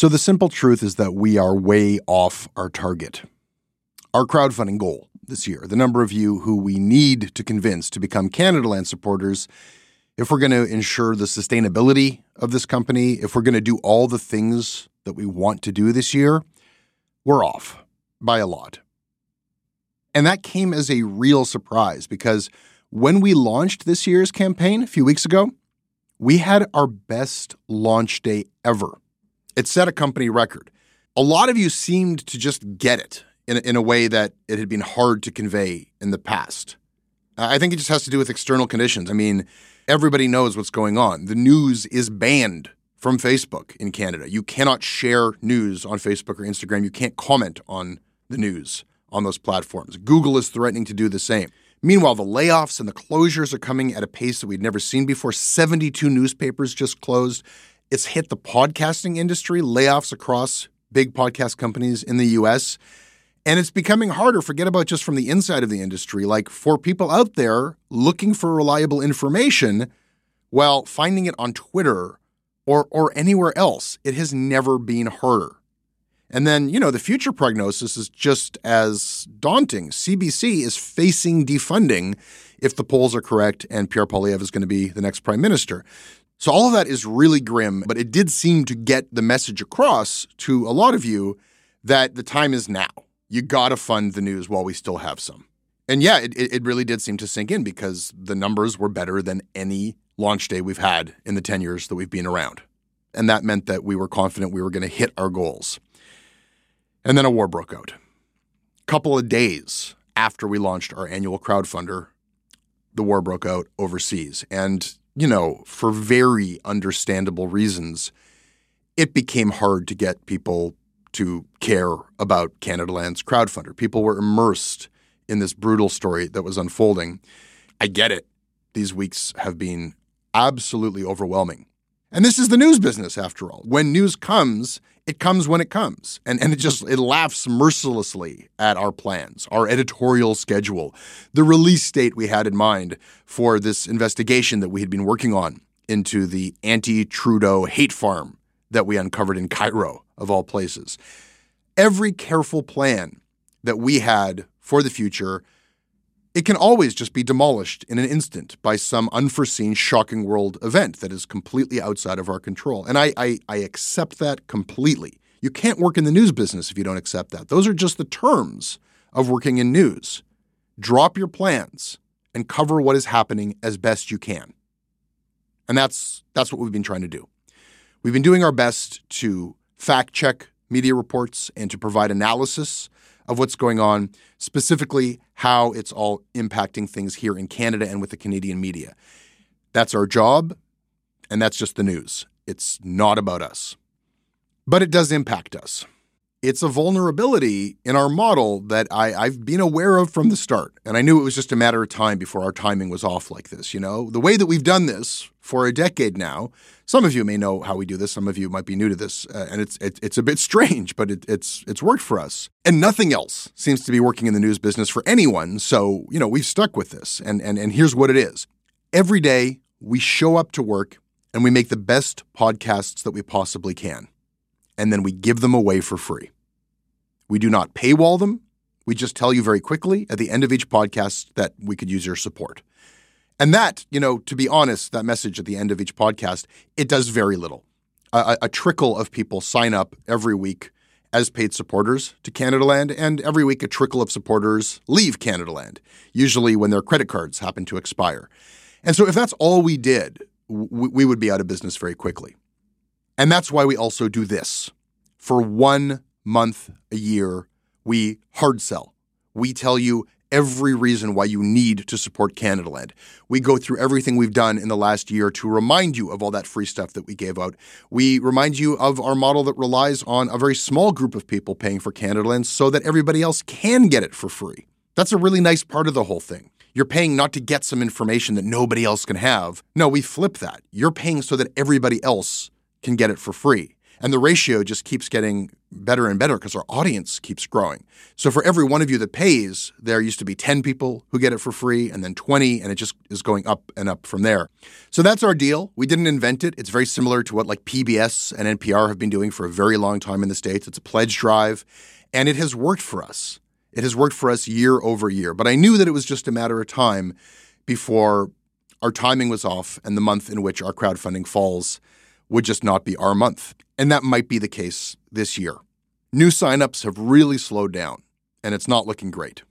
So the simple truth is that we are way off our target. Our crowdfunding goal this year, the number of you who we need to convince to become Canadaland supporters, if we're going to ensure the sustainability of this company, if we're going to do all the things that we want to do this year, we're off by a lot. And that came as a real surprise because when we launched this year's campaign a few weeks ago, we had our best launch day ever. It set a company record. A lot of you seemed to just get it in in a way that it had been hard to convey in the past. I think it just has to do with external conditions. I mean, everybody knows what's going on. The news is banned from Facebook in Canada. You cannot share news on Facebook or Instagram. You can't comment on the news on those platforms. Google is threatening to do the same. Meanwhile, the layoffs and the closures are coming at a pace that we'd never seen before. 72 newspapers just closed. It's hit the podcasting industry, layoffs across big podcast companies in the US. And it's becoming harder, forget about just from the inside of the industry, like for people out there looking for reliable information, well, finding it on Twitter or, or anywhere else, it has never been harder. And then, you know, the future prognosis is just as daunting. CBC is facing defunding if the polls are correct and Pierre Poilievre is going to be the next prime minister. So all of that is really grim, but it did seem to get the message across to a lot of you that the time is now. You got to fund the news while we still have some. And yeah, it, it really did seem to sink in because the numbers were better than any launch day we've had in the 10 years that we've been around. And that meant that we were confident we were going to hit our goals. And then a war broke out. A couple of days after we launched our annual crowdfunder, the war broke out overseas. And, you know, for very understandable reasons, it became hard to get people to care about Canadaland's crowdfunder. People were immersed in this brutal story that was unfolding. I get it. These weeks have been absolutely overwhelming. And this is the news business after all. When news comes, it comes when it comes. And, and it just it laughs mercilessly at our plans, our editorial schedule, the release date we had in mind for this investigation that we had been working on into the anti-Trudeau hate farm that we uncovered in Cairo, of all places. Every careful plan that we had for the future it can always just be demolished in an instant by some unforeseen, shocking world event that is completely outside of our control. And I, I, I, accept that completely. You can't work in the news business if you don't accept that. Those are just the terms of working in news. Drop your plans and cover what is happening as best you can. And that's, that's what we've been trying to do. We've been doing our best to fact check media reports and to provide analysis of what's going on, specifically how it's all impacting things here in Canada and with the Canadian media. That's our job, and that's just the news. It's not about us. But it does impact us it's a vulnerability in our model that I, I've been aware of from the start. And I knew it was just a matter of time before our timing was off like this. You know, the way that we've done this for a decade now, some of you may know how we do this. Some of you might be new to this. Uh, and it's, it, it's a bit strange, but it, it's, it's worked for us. And nothing else seems to be working in the news business for anyone. So, you know, we've stuck with this. And, and, and here's what it is every day we show up to work and we make the best podcasts that we possibly can and then we give them away for free. We do not paywall them. We just tell you very quickly at the end of each podcast that we could use your support. And that, you know, to be honest, that message at the end of each podcast, it does very little. A, a trickle of people sign up every week as paid supporters to Canadaland, and every week a trickle of supporters leave Canadaland, usually when their credit cards happen to expire. And so if that's all we did, we would be out of business very quickly. And that's why we also do this. For one month a year, we hard sell. We tell you every reason why you need to support Canada Canadaland. We go through everything we've done in the last year to remind you of all that free stuff that we gave out. We remind you of our model that relies on a very small group of people paying for Canada Canadaland so that everybody else can get it for free. That's a really nice part of the whole thing. You're paying not to get some information that nobody else can have. No, we flip that. You're paying so that everybody else can get it for free. And the ratio just keeps getting better and better because our audience keeps growing. So for every one of you that pays, there used to be 10 people who get it for free and then 20, and it just is going up and up from there. So that's our deal. We didn't invent it. It's very similar to what like PBS and NPR have been doing for a very long time in the States. It's a pledge drive, and it has worked for us. It has worked for us year over year. But I knew that it was just a matter of time before our timing was off and the month in which our crowdfunding falls would just not be our month. And that might be the case this year. New signups have really slowed down, and it's not looking great.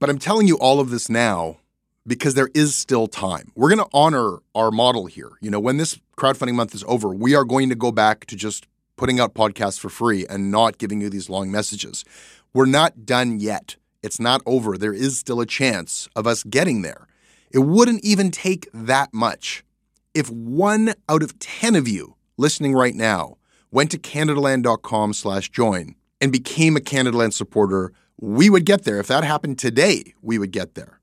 But I'm telling you all of this now because there is still time. We're going to honor our model here. You know, when this crowdfunding month is over, we are going to go back to just putting out podcasts for free and not giving you these long messages. We're not done yet. It's not over. There is still a chance of us getting there. It wouldn't even take that much. If one out of 10 of you listening right now went to canadaland.com slash join and became a Canadaland supporter, we would get there. If that happened today, we would get there.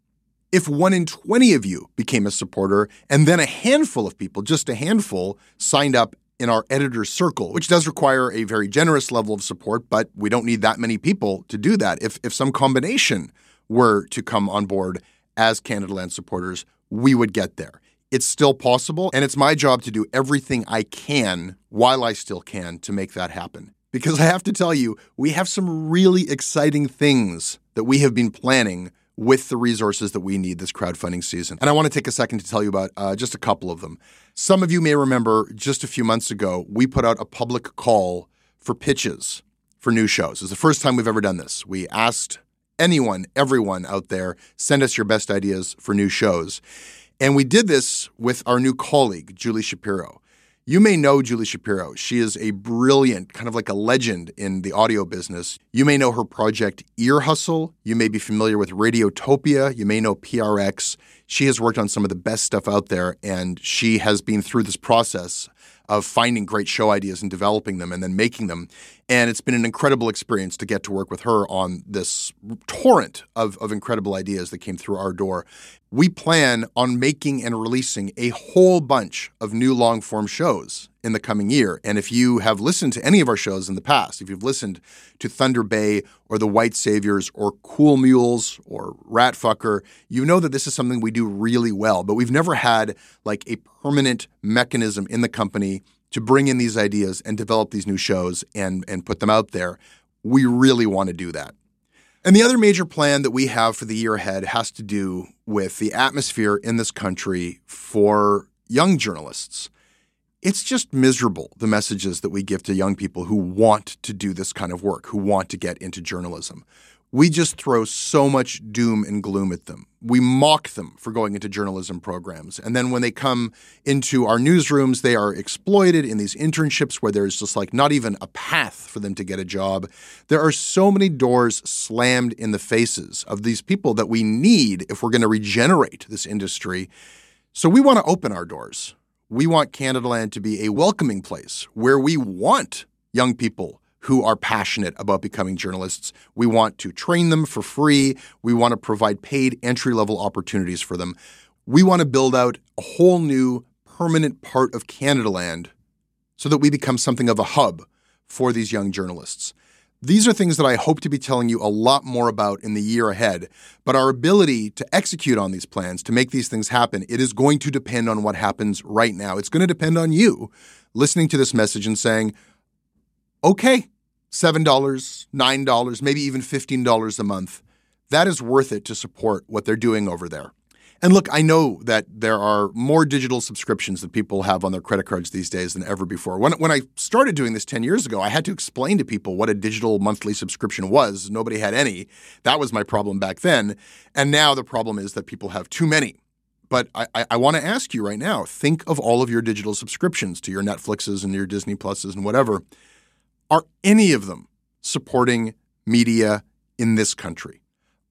If one in 20 of you became a supporter and then a handful of people, just a handful, signed up in our editor's circle, which does require a very generous level of support, but we don't need that many people to do that. If, if some combination were to come on board as Canadaland supporters, we would get there. It's still possible, and it's my job to do everything I can while I still can to make that happen. Because I have to tell you, we have some really exciting things that we have been planning with the resources that we need this crowdfunding season. And I want to take a second to tell you about uh, just a couple of them. Some of you may remember just a few months ago, we put out a public call for pitches for new shows. It's the first time we've ever done this. We asked anyone, everyone out there, send us your best ideas for new shows. And we did this with our new colleague, Julie Shapiro. You may know Julie Shapiro. She is a brilliant, kind of like a legend in the audio business. You may know her project Ear Hustle. You may be familiar with Radiotopia. You may know PRX. She has worked on some of the best stuff out there, and she has been through this process of finding great show ideas and developing them and then making them. And it's been an incredible experience to get to work with her on this torrent of, of incredible ideas that came through our door. We plan on making and releasing a whole bunch of new long form shows in the coming year. And if you have listened to any of our shows in the past, if you've listened to Thunder Bay or The White Saviors or Cool Mules or Ratfucker, you know that this is something we do really well. But we've never had like a permanent mechanism in the company to bring in these ideas and develop these new shows and, and put them out there. We really want to do that. And the other major plan that we have for the year ahead has to do with the atmosphere in this country for young journalists. It's just miserable, the messages that we give to young people who want to do this kind of work, who want to get into journalism we just throw so much doom and gloom at them. We mock them for going into journalism programs. And then when they come into our newsrooms, they are exploited in these internships where there's just like not even a path for them to get a job. There are so many doors slammed in the faces of these people that we need if we're going to regenerate this industry. So we want to open our doors. We want Canadaland to be a welcoming place where we want young people who are passionate about becoming journalists. We want to train them for free. We want to provide paid entry level opportunities for them. We want to build out a whole new permanent part of Canadaland so that we become something of a hub for these young journalists. These are things that I hope to be telling you a lot more about in the year ahead. But our ability to execute on these plans, to make these things happen, it is going to depend on what happens right now. It's going to depend on you listening to this message and saying, okay, $7, $9, maybe even $15 a month, that is worth it to support what they're doing over there. And look, I know that there are more digital subscriptions that people have on their credit cards these days than ever before. When, when I started doing this 10 years ago, I had to explain to people what a digital monthly subscription was. Nobody had any. That was my problem back then. And now the problem is that people have too many. But I, I, I want to ask you right now think of all of your digital subscriptions to your Netflixes and your Disney Pluses and whatever. Are any of them supporting media in this country?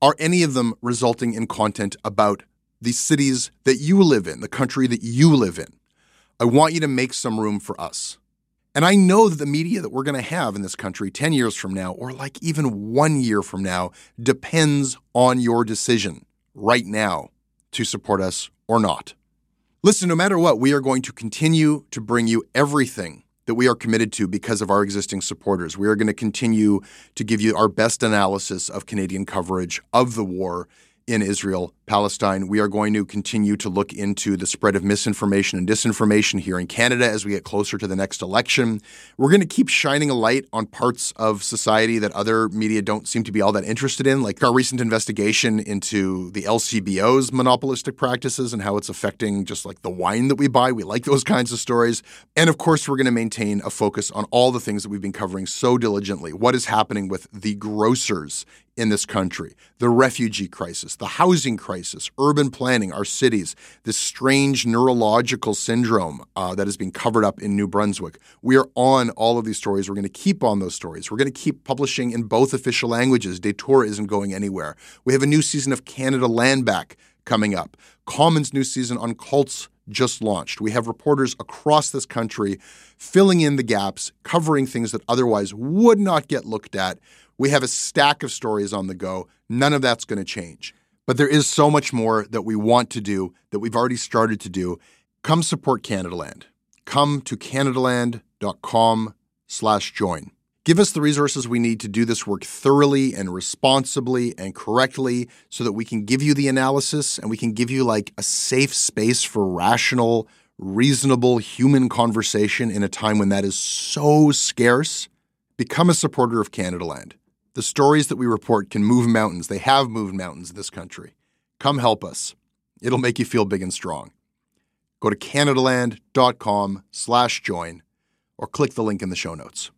Are any of them resulting in content about the cities that you live in, the country that you live in? I want you to make some room for us. And I know that the media that we're going to have in this country 10 years from now, or like even one year from now, depends on your decision right now to support us or not. Listen, no matter what, we are going to continue to bring you everything that we are committed to because of our existing supporters. We are going to continue to give you our best analysis of Canadian coverage of the war in Israel, Palestine. We are going to continue to look into the spread of misinformation and disinformation here in Canada as we get closer to the next election. We're going to keep shining a light on parts of society that other media don't seem to be all that interested in, like our recent investigation into the LCBO's monopolistic practices and how it's affecting just like the wine that we buy. We like those kinds of stories. And of course, we're going to maintain a focus on all the things that we've been covering so diligently. What is happening with the grocers in this country, the refugee crisis, the housing crisis, urban planning, our cities, this strange neurological syndrome uh, that is being covered up in New Brunswick. We are on all of these stories. We're going to keep on those stories. We're going to keep publishing in both official languages. Detour isn't going anywhere. We have a new season of Canada Land Back coming up. Commons' new season on cults just launched. We have reporters across this country filling in the gaps, covering things that otherwise would not get looked at. We have a stack of stories on the go. None of that's going to change. But there is so much more that we want to do that we've already started to do. Come support Canadaland. Come to canadaland.com slash join. Give us the resources we need to do this work thoroughly and responsibly and correctly so that we can give you the analysis and we can give you like a safe space for rational, reasonable human conversation in a time when that is so scarce. Become a supporter of Canadaland. The stories that we report can move mountains. They have moved mountains in this country. Come help us. It'll make you feel big and strong. Go to canadaland.com slash join or click the link in the show notes.